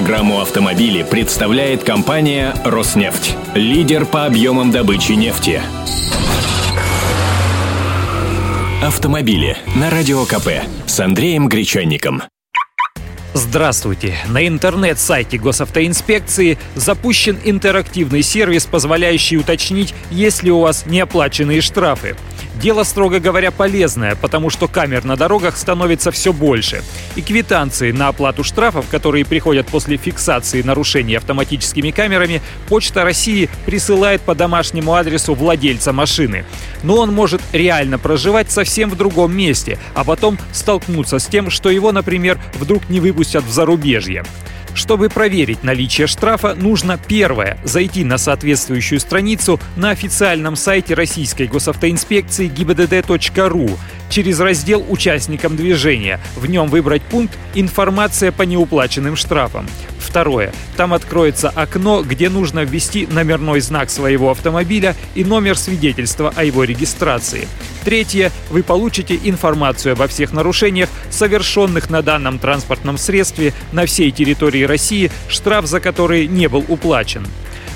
Программу «Автомобили» представляет компания «Роснефть». Лидер по объемам добычи нефти. Автомобили на Радио КП с Андреем Гречанником. Здравствуйте! На интернет-сайте госавтоинспекции запущен интерактивный сервис, позволяющий уточнить, есть ли у вас неоплаченные штрафы. Дело, строго говоря, полезное, потому что камер на дорогах становится все больше. И квитанции на оплату штрафов, которые приходят после фиксации нарушений автоматическими камерами, Почта России присылает по домашнему адресу владельца машины. Но он может реально проживать совсем в другом месте, а потом столкнуться с тем, что его, например, вдруг не выпустят в зарубежье. Чтобы проверить наличие штрафа, нужно первое – зайти на соответствующую страницу на официальном сайте Российской госавтоинспекции gibdd.ru через раздел «Участникам движения». В нем выбрать пункт «Информация по неуплаченным штрафам». Второе. Там откроется окно, где нужно ввести номерной знак своего автомобиля и номер свидетельства о его регистрации. Третье. Вы получите информацию обо всех нарушениях, совершенных на данном транспортном средстве на всей территории России, штраф за которые не был уплачен.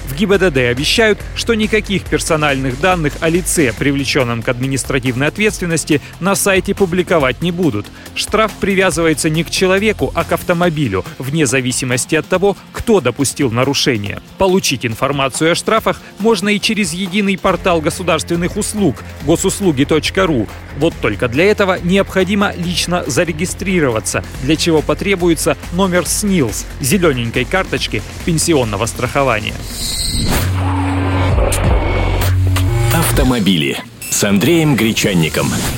В ГИБДД обещают, что никаких персональных данных о лице, привлеченном к административной ответственности, на сайте публиковать не будут. Штраф привязывается не к человеку, а к автомобилю, вне зависимости от того, кто допустил нарушение. Получить информацию о штрафах можно и через единый портал государственных услуг госуслуги.ру. Вот только для этого необходимо лично зарегистрироваться, для чего потребуется номер СНИЛС – зелененькой карточки пенсионного страхования. Автомобили с Андреем Гречанником.